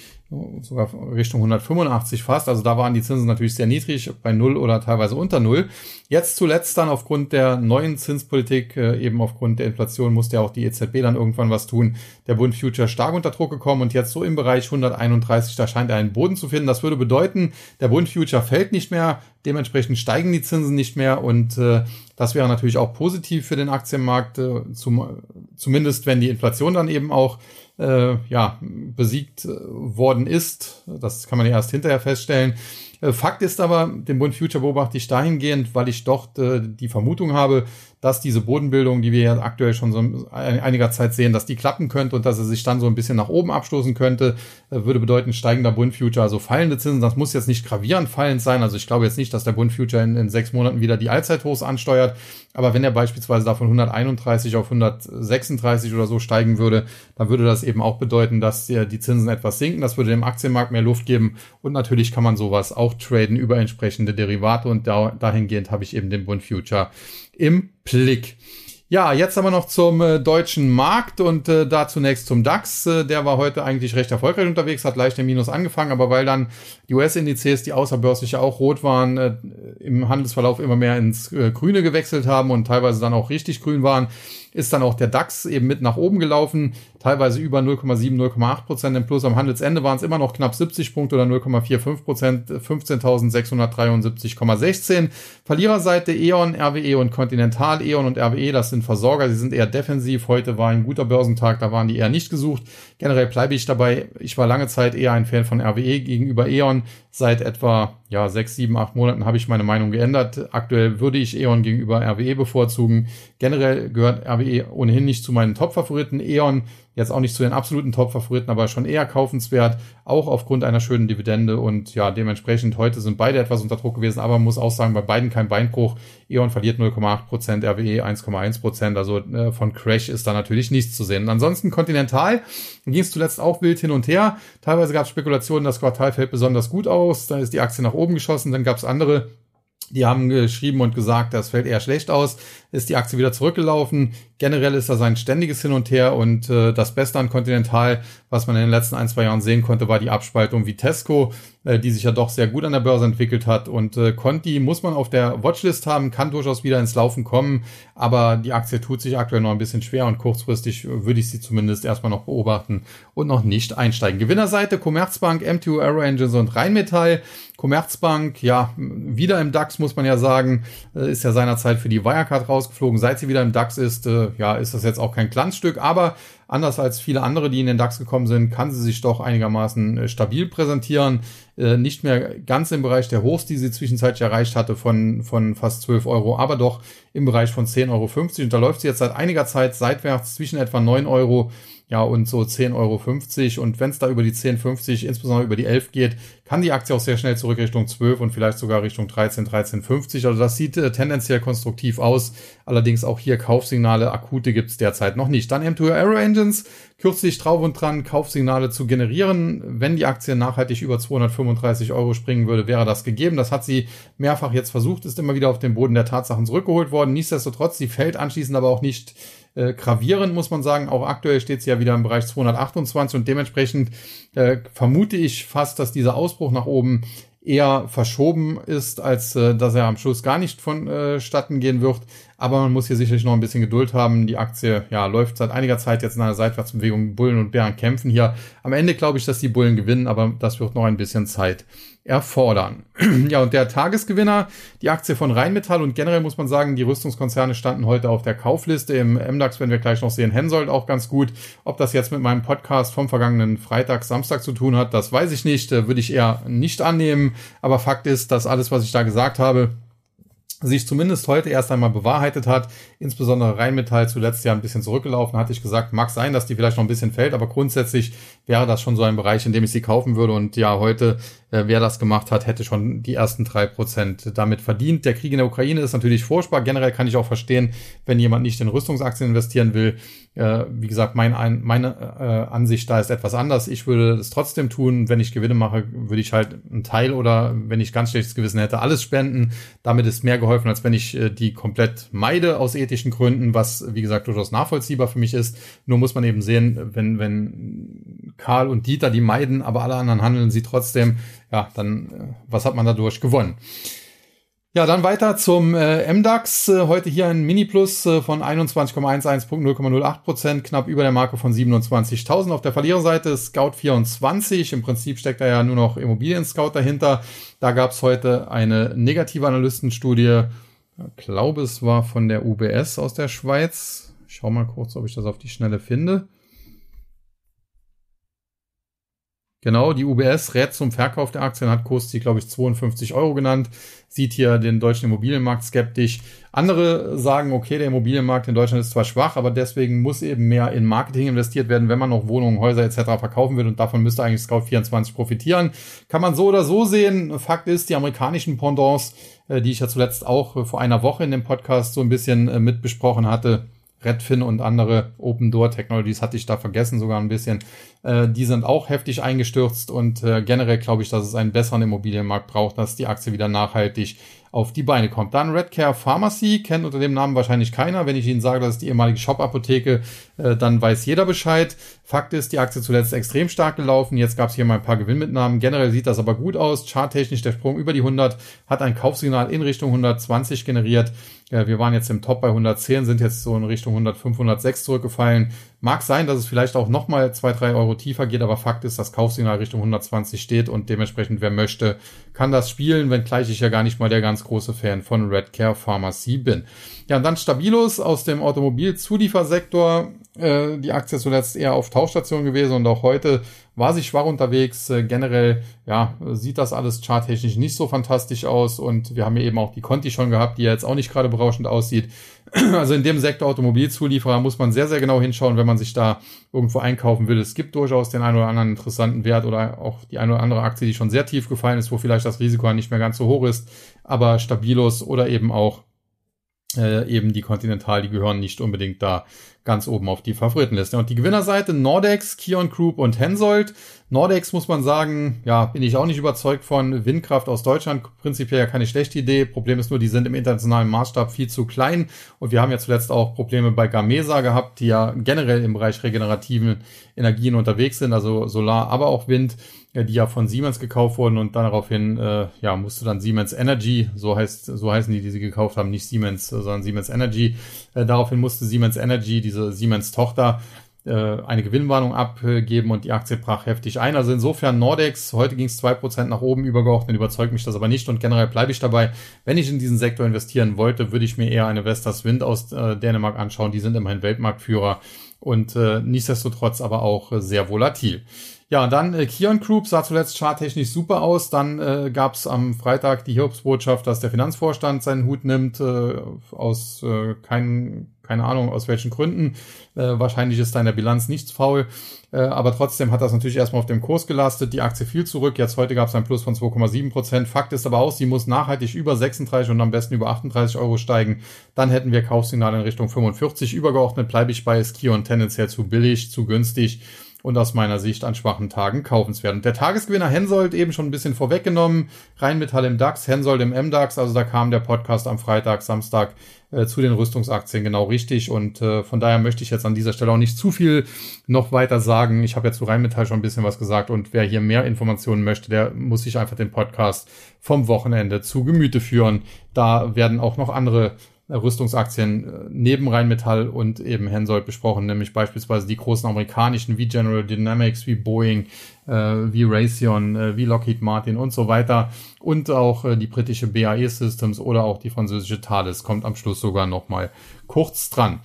sogar Richtung 185 fast. Also da waren die Zinsen natürlich sehr niedrig, bei Null oder teilweise unter Null. Jetzt zuletzt dann aufgrund der neuen Zinspolitik, äh, eben aufgrund der Inflation, musste ja auch die EZB dann irgendwann was tun. Der Bund Future stark unter Druck gekommen und jetzt so im Bereich 131, da scheint er einen Boden zu finden. Das würde bedeuten, der Bund Future fällt nicht mehr, dementsprechend steigen die Zinsen nicht mehr und äh, das wäre natürlich auch positiv für den Aktienmarkt, äh, zum, zumindest wenn die Inflation dann eben auch äh, ja, besiegt äh, worden ist. Das kann man ja erst hinterher feststellen. Äh, Fakt ist aber, den Bund Future beobachte ich dahingehend, weil ich dort äh, die Vermutung habe, dass diese Bodenbildung, die wir ja aktuell schon so einiger Zeit sehen, dass die klappen könnte und dass er sich dann so ein bisschen nach oben abstoßen könnte, äh, würde bedeuten steigender Bund Future, also fallende Zinsen. Das muss jetzt nicht gravierend fallend sein. Also ich glaube jetzt nicht, dass der Bund Future in, in sechs Monaten wieder die Allzeithochs ansteuert. Aber wenn er beispielsweise da von 131 auf 136 oder so steigen würde, dann würde das eben auch bedeuten, dass die Zinsen etwas sinken. Das würde dem Aktienmarkt mehr Luft geben. Und natürlich kann man sowas auch traden über entsprechende Derivate. Und da, dahingehend habe ich eben den Bund Future im Blick. Ja, jetzt aber noch zum äh, deutschen Markt und äh, da zunächst zum DAX. Äh, der war heute eigentlich recht erfolgreich unterwegs, hat leicht im Minus angefangen, aber weil dann die US-Indizes, die außerbörslich auch rot waren, äh, im Handelsverlauf immer mehr ins äh, Grüne gewechselt haben und teilweise dann auch richtig grün waren, ist dann auch der DAX eben mit nach oben gelaufen, teilweise über 0,7, 0,8 Prozent im Plus. Am Handelsende waren es immer noch knapp 70 Punkte oder 0,45 Prozent, 15.673,16. Verliererseite E.ON, RWE und Continental. E.ON und RWE, das sind Versorger, sie sind eher defensiv. Heute war ein guter Börsentag, da waren die eher nicht gesucht. Generell bleibe ich dabei. Ich war lange Zeit eher ein Fan von RWE gegenüber E.ON. Seit etwa ja, sechs, sieben, acht Monaten habe ich meine Meinung geändert. Aktuell würde ich E.ON gegenüber RWE bevorzugen. Generell gehört RWE ohnehin nicht zu meinen Top-Favoriten. E.ON Jetzt auch nicht zu den absoluten Top-Favoriten, aber schon eher kaufenswert, auch aufgrund einer schönen Dividende. Und ja, dementsprechend heute sind beide etwas unter Druck gewesen, aber man muss auch sagen, bei beiden kein Beinbruch. E.ON verliert 0,8%, RWE 1,1%. Also äh, von Crash ist da natürlich nichts zu sehen. Ansonsten Continental ging es zuletzt auch wild hin und her. Teilweise gab es Spekulationen, das Quartal fällt besonders gut aus. Da ist die Aktie nach oben geschossen. Dann gab es andere, die haben geschrieben und gesagt, das fällt eher schlecht aus, ist die Aktie wieder zurückgelaufen. Generell ist das ein ständiges Hin und Her und äh, das Beste an Continental, was man in den letzten ein, zwei Jahren sehen konnte, war die Abspaltung Vitesco, äh, die sich ja doch sehr gut an der Börse entwickelt hat. Und äh, Conti muss man auf der Watchlist haben, kann durchaus wieder ins Laufen kommen, aber die Aktie tut sich aktuell noch ein bisschen schwer und kurzfristig würde ich sie zumindest erstmal noch beobachten und noch nicht einsteigen. Gewinnerseite Commerzbank, MTU Aero Engines und Rheinmetall. Commerzbank, ja, wieder im DAX, muss man ja sagen, äh, ist ja seinerzeit für die Wirecard rausgeflogen. Seit sie wieder im DAX ist, äh, ja, ist das jetzt auch kein Glanzstück, aber anders als viele andere, die in den DAX gekommen sind, kann sie sich doch einigermaßen äh, stabil präsentieren. Nicht mehr ganz im Bereich der Hochs, die sie zwischenzeitlich erreicht hatte, von, von fast 12 Euro, aber doch im Bereich von 10,50 Euro. Und da läuft sie jetzt seit einiger Zeit seitwärts zwischen etwa 9 Euro ja, und so 10,50 Euro. Und wenn es da über die 10,50, insbesondere über die 11 geht, kann die Aktie auch sehr schnell zurück Richtung 12 und vielleicht sogar Richtung 13, 13,50. Also das sieht äh, tendenziell konstruktiv aus. Allerdings auch hier Kaufsignale, akute gibt's derzeit noch nicht. Dann M2 Aero Engines, kürzlich drauf und dran, Kaufsignale zu generieren. Wenn die Aktie nachhaltig über 235 Euro springen würde, wäre das gegeben. Das hat sie mehrfach jetzt versucht, ist immer wieder auf den Boden der Tatsachen zurückgeholt worden. Nichtsdestotrotz, sie fällt anschließend aber auch nicht äh, gravierend, muss man sagen. Auch aktuell steht sie ja wieder im Bereich 228 und dementsprechend äh, vermute ich fast, dass dieser Ausbruch nach oben eher verschoben ist, als äh, dass er am Schluss gar nicht vonstatten äh, gehen wird. Aber man muss hier sicherlich noch ein bisschen Geduld haben. Die Aktie ja, läuft seit einiger Zeit jetzt in einer Seitwärtsbewegung. Bullen und Bären kämpfen hier. Am Ende glaube ich, dass die Bullen gewinnen, aber das wird noch ein bisschen Zeit erfordern. [CLEARS THROAT] ja, und der Tagesgewinner, die Aktie von Rheinmetall und generell muss man sagen, die Rüstungskonzerne standen heute auf der Kaufliste. Im MDAX werden wir gleich noch sehen, Hensoldt auch ganz gut. Ob das jetzt mit meinem Podcast vom vergangenen Freitag, Samstag zu tun hat, das weiß ich nicht, äh, würde ich eher nicht annehmen. Aber Fakt ist, dass alles, was ich da gesagt habe, sich zumindest heute erst einmal bewahrheitet hat. Insbesondere Rheinmetall zuletzt ja ein bisschen zurückgelaufen, hatte ich gesagt, mag sein, dass die vielleicht noch ein bisschen fällt, aber grundsätzlich wäre das schon so ein Bereich, in dem ich sie kaufen würde. Und ja, heute, äh, wer das gemacht hat, hätte schon die ersten drei Prozent damit verdient. Der Krieg in der Ukraine ist natürlich furchtbar. Generell kann ich auch verstehen, wenn jemand nicht in Rüstungsaktien investieren will. Äh, wie gesagt, mein, ein, meine äh, Ansicht da ist etwas anders. Ich würde es trotzdem tun. Wenn ich Gewinne mache, würde ich halt einen Teil oder wenn ich ganz schlechtes Gewissen hätte, alles spenden. Damit ist mehr geholfen, als wenn ich äh, die komplett meide aus ethischen Gründen, was, wie gesagt, durchaus nachvollziehbar für mich ist. Nur muss man eben sehen, wenn, wenn Karl und Dieter die meiden, aber alle anderen handeln sie trotzdem, ja, dann, äh, was hat man dadurch gewonnen? Ja, dann weiter zum äh, MDAX. Äh, heute hier ein Mini-Plus äh, von 21,11 Punkt 0,08 Prozent, knapp über der Marke von 27.000. Auf der Verliererseite Scout24. Im Prinzip steckt da ja nur noch Immobilien-Scout dahinter. Da gab es heute eine negative Analystenstudie. Ich glaube, es war von der UBS aus der Schweiz. Ich schau mal kurz, ob ich das auf die Schnelle finde. Genau, die UBS rät zum Verkauf der Aktien, hat Kurs die, glaube ich, 52 Euro genannt, sieht hier den deutschen Immobilienmarkt skeptisch. Andere sagen, okay, der Immobilienmarkt in Deutschland ist zwar schwach, aber deswegen muss eben mehr in Marketing investiert werden, wenn man noch Wohnungen, Häuser etc. verkaufen will und davon müsste eigentlich Scout24 profitieren. Kann man so oder so sehen. Fakt ist, die amerikanischen Pendants, äh, die ich ja zuletzt auch vor einer Woche in dem Podcast so ein bisschen äh, mit besprochen hatte, Redfin und andere Open Door Technologies hatte ich da vergessen sogar ein bisschen. Äh, die sind auch heftig eingestürzt und äh, generell glaube ich, dass es einen besseren Immobilienmarkt braucht, dass die Aktie wieder nachhaltig auf die Beine kommt. Dann Redcare Pharmacy, kennt unter dem Namen wahrscheinlich keiner. Wenn ich Ihnen sage, das ist die ehemalige Shop-Apotheke, äh, dann weiß jeder Bescheid. Fakt ist, die Aktie zuletzt extrem stark gelaufen. Jetzt gab es hier mal ein paar Gewinnmitnahmen. Generell sieht das aber gut aus. Charttechnisch der Sprung über die 100 hat ein Kaufsignal in Richtung 120 generiert. Äh, wir waren jetzt im Top bei 110, sind jetzt so in Richtung 105, 106 zurückgefallen. Mag sein, dass es vielleicht auch nochmal zwei, drei Euro tiefer geht, aber Fakt ist, das Kaufsignal Richtung 120 steht und dementsprechend, wer möchte, kann das spielen, wenngleich ich ja gar nicht mal der ganz große Fan von Redcare Pharmacy bin. Ja, und dann Stabilos aus dem Automobilzuliefersektor. Äh, die Aktie zuletzt eher auf Tauchstation gewesen und auch heute war sie schwach unterwegs. Äh, generell, ja, sieht das alles charttechnisch nicht so fantastisch aus und wir haben eben auch die Conti schon gehabt, die ja jetzt auch nicht gerade berauschend aussieht. [CLEARS THROAT] Also in dem Sektor Automobilzulieferer muss man sehr, sehr genau hinschauen, wenn man sich da irgendwo einkaufen will. Es gibt durchaus den einen oder anderen interessanten Wert oder auch die eine oder andere Aktie, die schon sehr tief gefallen ist, wo vielleicht das Risiko nicht mehr ganz so hoch ist, aber Stabilos oder eben auch äh, eben die Continental, die gehören nicht unbedingt da ganz oben auf die Favoritenliste. Und die Gewinnerseite Nordex, Kion Group und Hensoldt. Nordex muss man sagen, ja, bin ich auch nicht überzeugt von. Windkraft aus Deutschland, prinzipiell ja keine schlechte Idee. Problem ist nur, die sind im internationalen Maßstab viel zu klein. Und wir haben ja zuletzt auch Probleme bei Gamesa gehabt, die ja generell im Bereich regenerativen Energien unterwegs sind, also Solar, aber auch Wind die ja von Siemens gekauft wurden und daraufhin äh, ja musste dann Siemens Energy, so heißt so heißen die, die sie gekauft haben, nicht Siemens, sondern Siemens Energy. Äh, daraufhin musste Siemens Energy, diese Siemens Tochter, äh, eine Gewinnwarnung abgeben und die Aktie brach heftig ein. Also insofern Nordex, heute ging es zwei Prozent nach oben übergeordnet, überzeugt mich das aber nicht und generell bleibe ich dabei. Wenn ich in diesen Sektor investieren wollte, würde ich mir eher eine Vestas Wind aus äh, Dänemark anschauen. Die sind immerhin Weltmarktführer und äh, nichtsdestotrotz aber auch äh, sehr volatil. Ja, und dann äh, Kion Group sah zuletzt charttechnisch super aus. Dann äh, gab es am Freitag die Hiobsbotschaft, dass der Finanzvorstand seinen Hut nimmt, äh, aus äh, kein, keine Ahnung aus welchen Gründen. Äh, wahrscheinlich ist da in der Bilanz nichts faul. Äh, aber trotzdem hat das natürlich erstmal auf dem Kurs gelastet. Die Aktie fiel zurück. Jetzt heute gab es ein Plus von 2,7 Prozent. Fakt ist aber auch, sie muss nachhaltig über 36 und am besten über 38 Euro steigen. Dann hätten wir Kaufsignal in Richtung 45. Übergeordnet bleibe ich bei Skion tendenziell zu billig, zu günstig und aus meiner Sicht an schwachen Tagen kaufenswert. Und der Tagesgewinner Hensoldt eben schon ein bisschen vorweggenommen. Rheinmetall im DAX, Hensoldt im MDAX. Also da kam der Podcast am Freitag, Samstag äh, zu den Rüstungsaktien genau richtig. Und äh, von daher möchte ich jetzt an dieser Stelle auch nicht zu viel noch weiter sagen. Ich habe ja zu Rheinmetall schon ein bisschen was gesagt. Und wer hier mehr Informationen möchte, der muss sich einfach den Podcast vom Wochenende zu Gemüte führen. Da werden auch noch andere Rüstungsaktien äh, neben Rheinmetall und eben Hensoldt besprochen, nämlich beispielsweise die großen amerikanischen wie General Dynamics, wie Boeing, äh, wie Raytheon, äh, wie Lockheed Martin und so weiter und auch äh, die britische BAE Systems oder auch die französische Thales kommt am Schluss sogar nochmal kurz dran.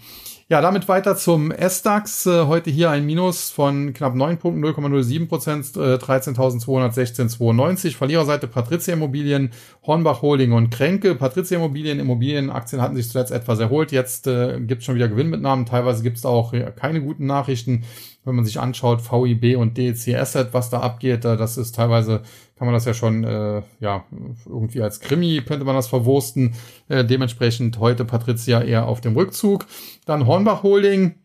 Ja, damit weiter zum S-DAX. Äh, heute hier ein Minus von knapp 9 Punkten, 0,07 Prozent, äh, 13.216,92. Verliererseite Patrizia Immobilien, Hornbach Holding und Kränke. Patrizia Immobilien, Immobilienaktien hatten sich zuletzt etwas erholt. Jetzt äh, gibt es schon wieder Gewinnmitnahmen. Teilweise gibt es auch äh, keine guten Nachrichten wenn man sich anschaut, VIB und DEC Asset, was da abgeht, das ist teilweise, kann man das ja schon, äh, ja, irgendwie als Krimi könnte man das verwursten. Äh, dementsprechend heute Patricia eher auf dem Rückzug. Dann Hornbach Holding,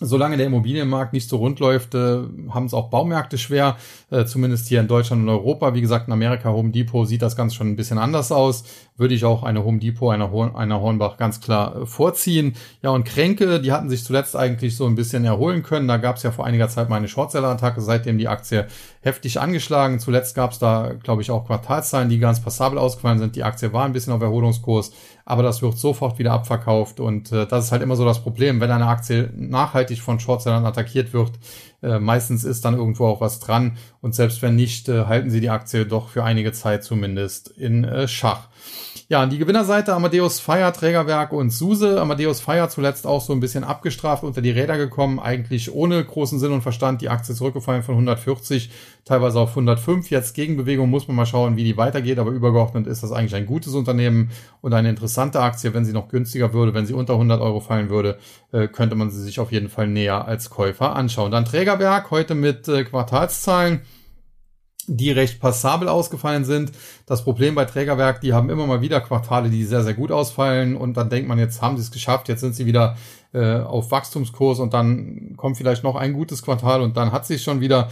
Solange der Immobilienmarkt nicht so rund läuft, äh, haben es auch Baumärkte schwer, äh, zumindest hier in Deutschland und Europa. Wie gesagt, in Amerika Home Depot sieht das Ganze schon ein bisschen anders aus. Würde ich auch eine Home Depot, einer, Horn, einer Hornbach ganz klar äh, vorziehen. Ja, und Kränke, die hatten sich zuletzt eigentlich so ein bisschen erholen können. Da gab es ja vor einiger Zeit mal eine Shortseller-Attacke, seitdem die Aktie heftig angeschlagen. Zuletzt gab es da, glaube ich, auch Quartalszahlen, die ganz passabel ausgefallen sind. Die Aktie war ein bisschen auf Erholungskurs aber das wird sofort wieder abverkauft und äh, das ist halt immer so das Problem, wenn eine Aktie nachhaltig von Shortsellern attackiert wird, äh, meistens ist dann irgendwo auch was dran und selbst wenn nicht, äh, halten sie die Aktie doch für einige Zeit zumindest in äh, Schach. Ja, die Gewinnerseite Amadeus Fire, Trägerwerk und Suse. Amadeus Fire zuletzt auch so ein bisschen abgestraft unter die Räder gekommen, eigentlich ohne großen Sinn und Verstand. Die Aktie zurückgefallen von 140, teilweise auf 105. Jetzt Gegenbewegung muss man mal schauen, wie die weitergeht, aber übergeordnet ist das eigentlich ein gutes Unternehmen und eine interessante Aktie. Wenn sie noch günstiger würde, wenn sie unter 100 Euro fallen würde, äh, könnte man sie sich auf jeden Fall näher als Käufer anschauen. Dann Trägerwerk, heute mit äh, Quartalszahlen die recht passabel ausgefallen sind. Das Problem bei Trägerwerk, die haben immer mal wieder Quartale, die sehr, sehr gut ausfallen und dann denkt man, jetzt haben sie es geschafft, jetzt sind sie wieder äh, auf Wachstumskurs und dann kommt vielleicht noch ein gutes Quartal und dann hat sie schon wieder.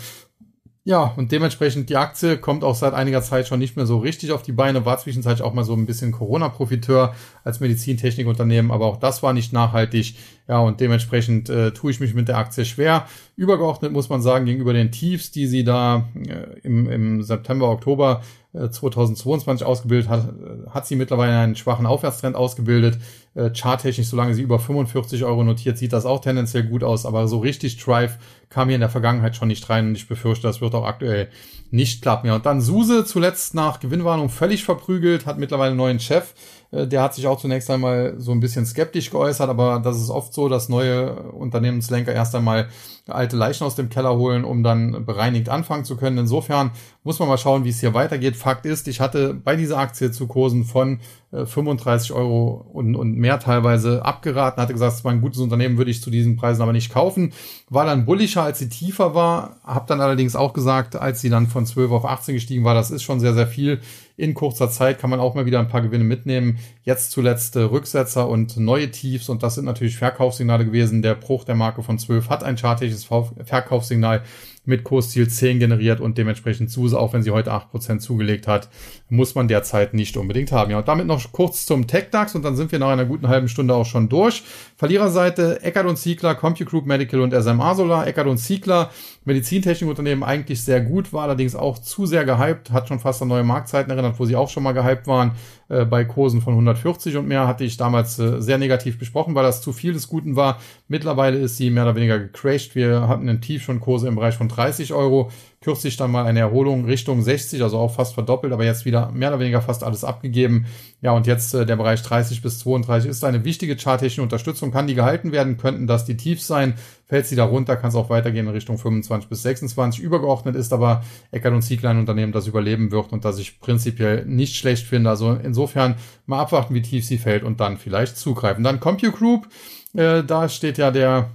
Ja, und dementsprechend die Aktie kommt auch seit einiger Zeit schon nicht mehr so richtig auf die Beine, war zwischenzeitlich auch mal so ein bisschen Corona-Profiteur als Medizintechnikunternehmen, aber auch das war nicht nachhaltig. Ja, und dementsprechend äh, tue ich mich mit der Aktie schwer. Übergeordnet muss man sagen, gegenüber den Tiefs, die sie da äh, im, im September, Oktober 2022 ausgebildet hat, hat sie mittlerweile einen schwachen Aufwärtstrend ausgebildet. Äh, charttechnisch, solange sie über 45 Euro notiert, sieht das auch tendenziell gut aus, aber so richtig Drive kam hier in der Vergangenheit schon nicht rein und ich befürchte, das wird auch aktuell nicht klappen. Ja, und dann Suse zuletzt nach Gewinnwarnung völlig verprügelt, hat mittlerweile einen neuen Chef. Äh, der hat sich auch zunächst einmal so ein bisschen skeptisch geäußert, aber das ist oft so, dass neue Unternehmenslenker erst einmal alte Leichen aus dem Keller holen, um dann bereinigt anfangen zu können. Insofern muss man mal schauen, wie es hier weitergeht. Fakt ist, ich hatte bei dieser Aktie zu Kursen von 35 Euro und, und mehr teilweise abgeraten, hatte gesagt, es war ein gutes Unternehmen, würde ich zu diesen Preisen aber nicht kaufen. War dann bullischer, als sie tiefer war, habe dann allerdings auch gesagt, als sie dann von 12 auf 18 gestiegen war, das ist schon sehr, sehr viel. In kurzer Zeit kann man auch mal wieder ein paar Gewinne mitnehmen. Jetzt zuletzt äh, Rücksetzer und neue Tiefs und das sind natürlich Verkaufssignale gewesen. Der Bruch der Marke von 12 hat ein chartisches Verkaufssignal mit Kursziel 10 generiert und dementsprechend SUSE, auch wenn sie heute 8% zugelegt hat, muss man derzeit nicht unbedingt haben. Ja, und damit noch kurz zum TechDAX und dann sind wir nach einer guten halben Stunde auch schon durch. Verliererseite Eckert und Ziegler, CompuGroup Medical und SMA Solar. Eckert und Ziegler, Medizintechnikunternehmen eigentlich sehr gut, war allerdings auch zu sehr gehypt, hat schon fast an neue Marktzeiten erinnert, wo sie auch schon mal gehypt waren. Äh, bei Kursen von 140 und mehr hatte ich damals äh, sehr negativ besprochen, weil das zu viel des Guten war. Mittlerweile ist sie mehr oder weniger gecrashed. Wir hatten einen Tief schon Kurse im Bereich von 30 Euro. Kürzlich dann mal eine Erholung Richtung 60, also auch fast verdoppelt, aber jetzt wieder mehr oder weniger fast alles abgegeben. Ja, und jetzt äh, der Bereich 30 bis 32 ist eine wichtige charttechnische Unterstützung. Kann die gehalten werden? Könnten das die Tiefs sein? Fällt sie da runter, kann es auch weitergehen in Richtung 25 bis 26. Übergeordnet ist aber Eckert und Ziegler ein Unternehmen, das überleben wird und das ich prinzipiell nicht schlecht finde. Also insofern mal abwarten, wie tief sie fällt und dann vielleicht zugreifen. Dann CompuGroup, äh, da steht ja der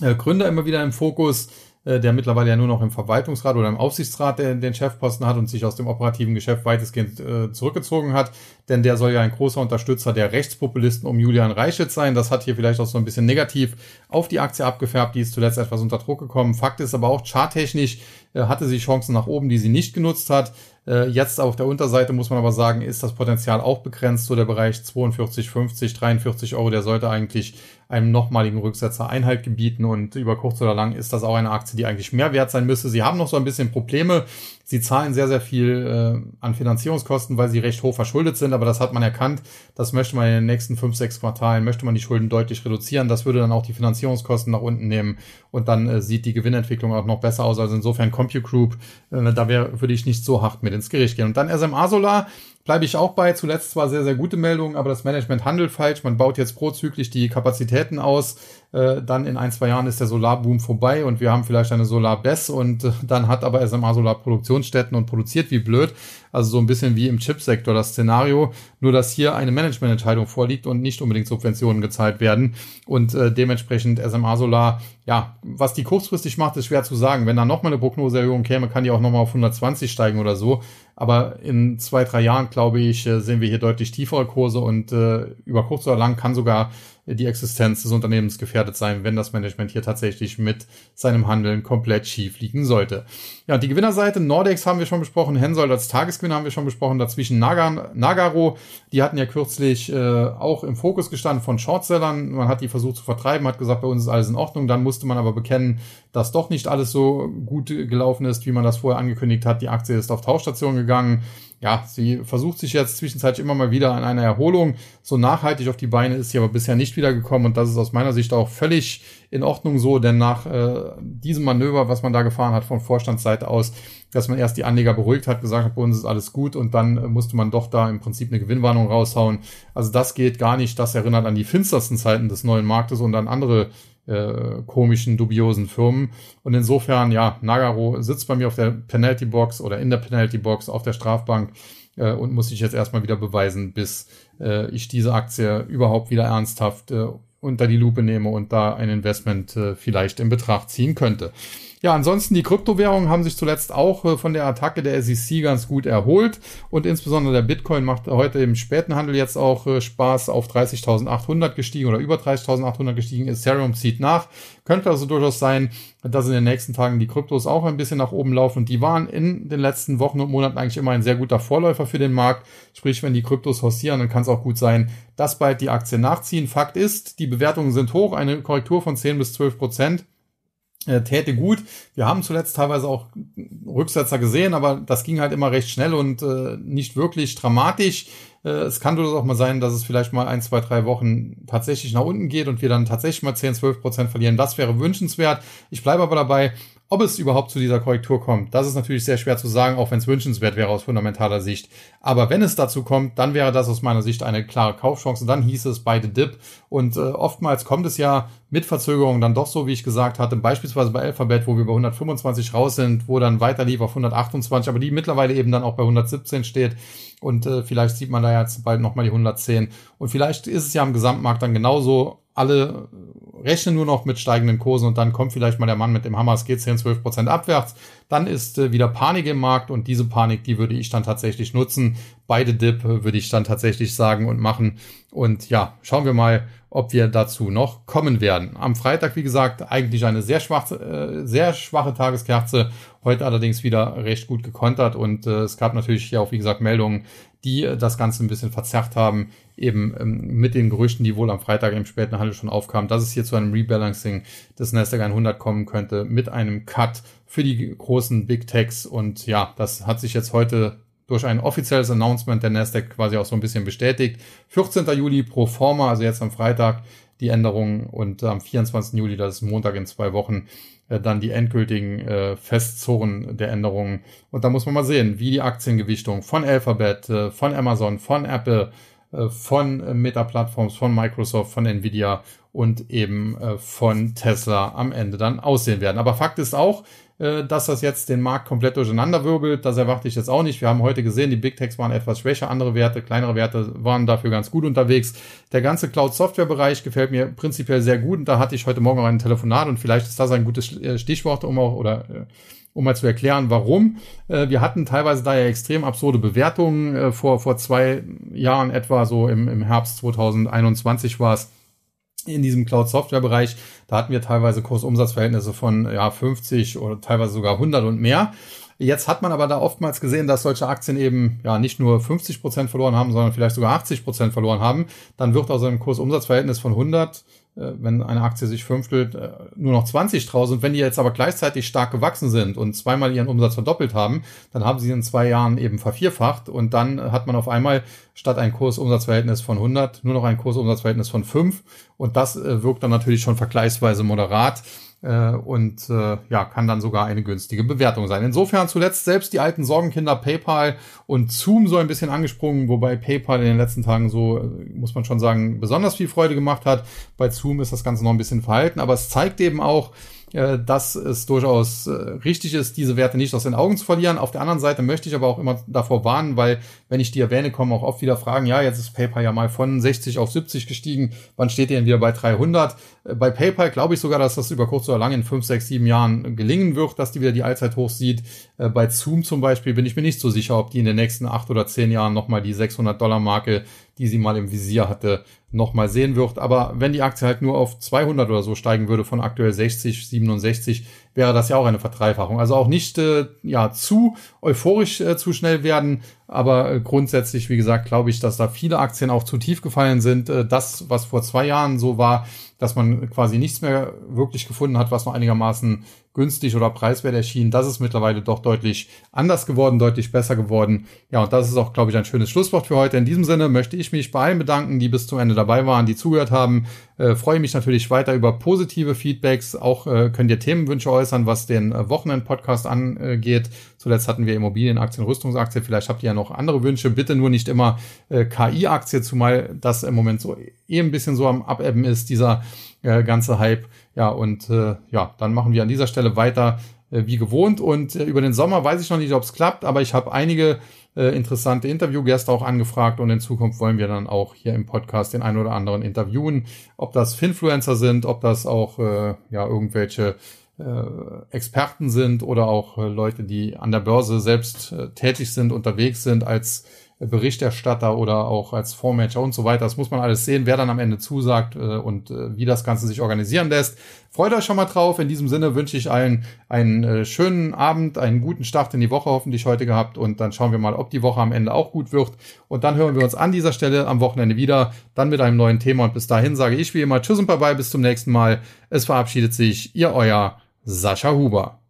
äh, Gründer immer wieder im Fokus der mittlerweile ja nur noch im Verwaltungsrat oder im Aufsichtsrat den, den Chefposten hat und sich aus dem operativen Geschäft weitestgehend äh, zurückgezogen hat. Denn der soll ja ein großer Unterstützer der Rechtspopulisten um Julian Reichitz sein. Das hat hier vielleicht auch so ein bisschen negativ auf die Aktie abgefärbt. Die ist zuletzt etwas unter Druck gekommen. Fakt ist aber auch, charttechnisch äh, hatte sie Chancen nach oben, die sie nicht genutzt hat. Äh, jetzt auf der Unterseite muss man aber sagen, ist das Potenzial auch begrenzt. So der Bereich 42, 50, 43 Euro, der sollte eigentlich einem nochmaligen Rücksetzer Einhalt gebieten und über kurz oder lang ist das auch eine Aktie, die eigentlich mehr wert sein müsste. Sie haben noch so ein bisschen Probleme. Sie zahlen sehr, sehr viel äh, an Finanzierungskosten, weil sie recht hoch verschuldet sind, aber das hat man erkannt. Das möchte man in den nächsten fünf, sechs Quartalen, möchte man die Schulden deutlich reduzieren. Das würde dann auch die Finanzierungskosten nach unten nehmen und dann äh, sieht die Gewinnentwicklung auch noch besser aus. Also insofern CompuGroup, äh, da wär, würde ich nicht so hart mit ins Gericht gehen. Und dann SMA Solar, bleibe ich auch bei. Zuletzt zwar sehr, sehr gute Meldungen, aber das Management handelt falsch. Man baut jetzt prozyklisch die Kapazitäten aus. Äh, dann in ein, zwei Jahren ist der Solarboom vorbei und wir haben vielleicht eine Solar-BESS und äh, dann hat aber SMA Solar Produktionsstätten und produziert wie blöd. Also so ein bisschen wie im Chipsektor das Szenario, nur dass hier eine Managemententscheidung vorliegt und nicht unbedingt Subventionen gezahlt werden und äh, dementsprechend SMA Solar, ja, was die kurzfristig macht, ist schwer zu sagen. Wenn da nochmal eine Prognoseerhöhung käme, kann die auch nochmal auf 120 steigen oder so. Aber in zwei, drei Jahren, glaube ich, äh, sehen wir hier deutlich tiefere Kurse und äh, über kurz oder lang kann sogar die Existenz des Unternehmens gefährdet sein, wenn das Management hier tatsächlich mit seinem Handeln komplett schief liegen sollte. Ja, die Gewinnerseite Nordex haben wir schon besprochen, Hensoldt als Tagesgewinner haben wir schon besprochen, dazwischen Nagar, Nagaro, die hatten ja kürzlich äh, auch im Fokus gestanden von Shortsellern, man hat die versucht zu vertreiben, hat gesagt, bei uns ist alles in Ordnung, dann musste man aber bekennen, dass doch nicht alles so gut gelaufen ist, wie man das vorher angekündigt hat, die Aktie ist auf Tauschstation gegangen, ja, sie versucht sich jetzt zwischenzeitlich immer mal wieder an einer Erholung. So nachhaltig auf die Beine ist sie aber bisher nicht wiedergekommen und das ist aus meiner Sicht auch völlig in Ordnung so, denn nach äh, diesem Manöver, was man da gefahren hat von Vorstandsseite aus, dass man erst die Anleger beruhigt hat, gesagt hat, bei uns ist alles gut und dann äh, musste man doch da im Prinzip eine Gewinnwarnung raushauen. Also das geht gar nicht. Das erinnert an die finstersten Zeiten des neuen Marktes und an andere äh, komischen, dubiosen Firmen. Und insofern, ja, Nagaro sitzt bei mir auf der Penalty Box oder in der Penalty Box auf der Strafbank äh, und muss sich jetzt erstmal wieder beweisen, bis äh, ich diese Aktie überhaupt wieder ernsthaft äh, unter die Lupe nehme und da ein Investment äh, vielleicht in Betracht ziehen könnte. Ja, ansonsten die Kryptowährungen haben sich zuletzt auch äh, von der Attacke der SEC ganz gut erholt und insbesondere der Bitcoin macht heute im späten Handel jetzt auch äh, Spaß auf 30.800 gestiegen oder über 30.800 gestiegen. Ethereum zieht nach. Könnte also durchaus sein, dass in den nächsten Tagen die Kryptos auch ein bisschen nach oben laufen die waren in den letzten Wochen und Monaten eigentlich immer ein sehr guter Vorläufer für den Markt. Sprich, wenn die Kryptos hossieren, dann kann es auch gut sein, dass bald die Aktien nachziehen. Fakt ist, die Bewertungen sind hoch, eine Korrektur von 10 bis 12 Prozent äh, täte gut. Wir haben zuletzt teilweise auch Rücksetzer gesehen, aber das ging halt immer recht schnell und äh, nicht wirklich dramatisch. Äh, es kann durchaus auch mal sein, dass es vielleicht mal ein, zwei, drei Wochen tatsächlich nach unten geht und wir dann tatsächlich mal 10, 12 Prozent verlieren. Das wäre wünschenswert. Ich bleibe aber dabei, Ob es überhaupt zu dieser Korrektur kommt, das ist natürlich sehr schwer zu sagen, auch wenn es wünschenswert wäre aus fundamentaler Sicht. Aber wenn es dazu kommt, dann wäre das aus meiner Sicht eine klare Kaufchance. Dann hieß es beide Dip. Und äh, oftmals kommt es ja mit Verzögerung dann doch so, wie ich gesagt hatte. Beispielsweise bei Alphabet, wo wir bei 125 raus sind, wo dann weiter lief auf 128, aber die mittlerweile eben dann auch bei 117 steht. Und äh, vielleicht sieht man da jetzt bald nochmal die 110. Und vielleicht ist es ja am Gesamtmarkt dann genauso. Alle rechnen nur noch mit steigenden Kursen und dann kommt vielleicht mal der Mann mit dem Hammer, es geht 10, 12 Prozent abwärts. Dann ist äh, wieder Panik im Markt und diese Panik, die würde ich dann tatsächlich nutzen. Beide Dip äh, würde ich dann tatsächlich sagen und machen. Und ja, schauen wir mal, ob wir dazu noch kommen werden. Am Freitag, wie gesagt, eigentlich eine sehr schwache, äh, sehr schwache Tageskerze. Heute allerdings wieder recht gut gekontert und äh, es gab natürlich hier auch, wie gesagt, Meldungen, die äh, das Ganze ein bisschen verzerrt haben, eben ähm, mit den Gerüchten, die wohl am Freitag im späten Handel schon aufkamen, dass es hier zu einem Rebalancing des Nasdaq 100 kommen könnte mit einem Cut für die großen Big Techs und ja, das hat sich jetzt heute durch ein offizielles Announcement der Nasdaq quasi auch so ein bisschen bestätigt. 14. Juli pro forma, also jetzt am Freitag die Änderung und am 24. Juli, das ist Montag in zwei Wochen, äh, dann die endgültigen äh, Festzonen der Änderungen. Und da muss man mal sehen, wie die Aktiengewichtung von Alphabet, äh, von Amazon, von Apple, äh, von äh, Meta-Plattforms, von Microsoft, von Nvidia und eben äh, von Tesla am Ende dann aussehen werden. Aber Fakt ist auch, dass das jetzt den Markt komplett durcheinander wirbelt. Das erwarte ich jetzt auch nicht. Wir haben heute gesehen, die Big Techs waren etwas schwächer, andere Werte, kleinere Werte waren dafür ganz gut unterwegs. Der ganze Cloud-Software-Bereich gefällt mir prinzipiell sehr gut und da hatte ich heute Morgen auch ein Telefonat und vielleicht ist das ein gutes äh, Stichwort, um auch oder äh, um mal zu erklären, warum. Wir hatten teilweise da ja extrem absurde Bewertungen. Vor, vor zwei Jahren etwa, so im, im Herbst 2021 war es, in diesem Cloud-Software-Bereich, da hatten wir teilweise Kursumsatzverhältnisse von ja 50 oder teilweise sogar 100 und mehr. Jetzt hat man aber da oftmals gesehen, dass solche Aktien eben ja nicht nur 50 Prozent verloren haben, sondern vielleicht sogar 80 Prozent verloren haben. Dann wird aus einem Kursumsatzverhältnis von 100 äh, wenn eine Aktie sich fünftelt, äh, nur noch 20 draus. Und wenn die jetzt aber gleichzeitig stark gewachsen sind und zweimal ihren Umsatz verdoppelt haben, dann haben sie in zwei Jahren eben vervierfacht und dann hat man auf einmal statt ein Kursumsatzverhältnis von 100 nur noch ein Kursumsatzverhältnis von 5 und das äh, wirkt dann natürlich schon vergleichsweise moderat äh, und äh, ja, kann dann sogar eine günstige Bewertung sein. Insofern zuletzt selbst die alten Sorgenkinder PayPal und Zoom so ein bisschen angesprungen, wobei PayPal in den letzten Tagen so, äh, muss man schon sagen, besonders viel Freude gemacht hat. Bei Zoom ist das Ganze noch ein bisschen verhalten, aber es zeigt eben auch, dass es durchaus äh, richtig ist, diese Werte nicht aus den Augen zu verlieren. Auf der anderen Seite möchte ich aber auch immer davor warnen, weil wenn ich die erwähne, kommen auch oft wieder Fragen, ja, jetzt ist PayPal ja mal von 60 auf 70 gestiegen, wann steht ihr denn wieder bei 300? Äh, bei PayPal glaube ich sogar, dass das über kurz oder lang in 5, 6, 7 Jahren gelingen wird, dass die wieder die Allzeithochs sieht. Bei Zoom zum Beispiel bin ich mir nicht so sicher, ob die in den nächsten 8 oder 10 Jahren nochmal die 600 Dollar Marke, die sie mal im Visier hatte, nochmal sehen wird. Aber wenn die Aktie halt nur auf 200 oder so steigen würde von aktuell 60, 67, wäre das ja auch eine Verdreifachung. Also auch nicht äh, ja zu euphorisch äh, zu schnell werden, aber äh, grundsätzlich, wie gesagt, glaube ich, dass da viele Aktien auch zu tief gefallen sind. Äh, das, was vor zwei Jahren so war, dass man quasi nichts mehr wirklich gefunden hat, was noch einigermaßen günstig oder preiswert erschien. Das ist mittlerweile doch deutlich anders geworden, deutlich besser geworden. Ja, und das ist auch, glaube ich, ein schönes Schlusswort für heute. In diesem Sinne möchte ich mich bei allen bedanken, die bis zum Ende dabei waren, die zugehört haben. Äh, freue mich natürlich weiter über positive Feedbacks. Auch äh, könnt ihr Themenwünsche äußern, was den äh, Wochenend-Podcast angeht. Zuletzt hatten wir Immobilienaktien, Rüstungsaktien. Vielleicht habt ihr ja noch andere Wünsche. Bitte nur nicht immer äh, KI-Aktie, zumal das im Moment so eh ein bisschen so am Abebben ist, dieser äh, ganze Hype. Ja, und äh, ja, dann machen wir an dieser Stelle weiter äh, wie gewohnt. Und äh, über den Sommer weiß ich noch nicht, ob es klappt, aber ich habe einige äh, interessante Interviewgäste auch angefragt und in Zukunft wollen wir dann auch hier im Podcast den einen oder anderen interviewen. Ob das Finfluencer sind, ob das auch äh, ja irgendwelche Experten sind oder auch äh, Leute, die an der Börse selbst äh, tätig sind, unterwegs sind als Berichterstatter oder auch als Fondsmanager und so weiter. Das muss man alles sehen, wer dann am Ende zusagt äh, und äh, wie das Ganze sich organisieren lässt. Freut euch schon mal drauf. In diesem Sinne wünsche ich allen einen äh, schönen Abend, einen guten Start in die Woche hoffentlich heute gehabt und dann schauen wir mal, ob die Woche am Ende auch gut wird. Und dann hören wir uns an dieser Stelle am Wochenende wieder, dann mit einem neuen Thema und bis dahin sage ich wie immer Tschüss und Bye-bye, bis zum nächsten Mal. Es verabschiedet sich Ihr Euer Sascha Huber.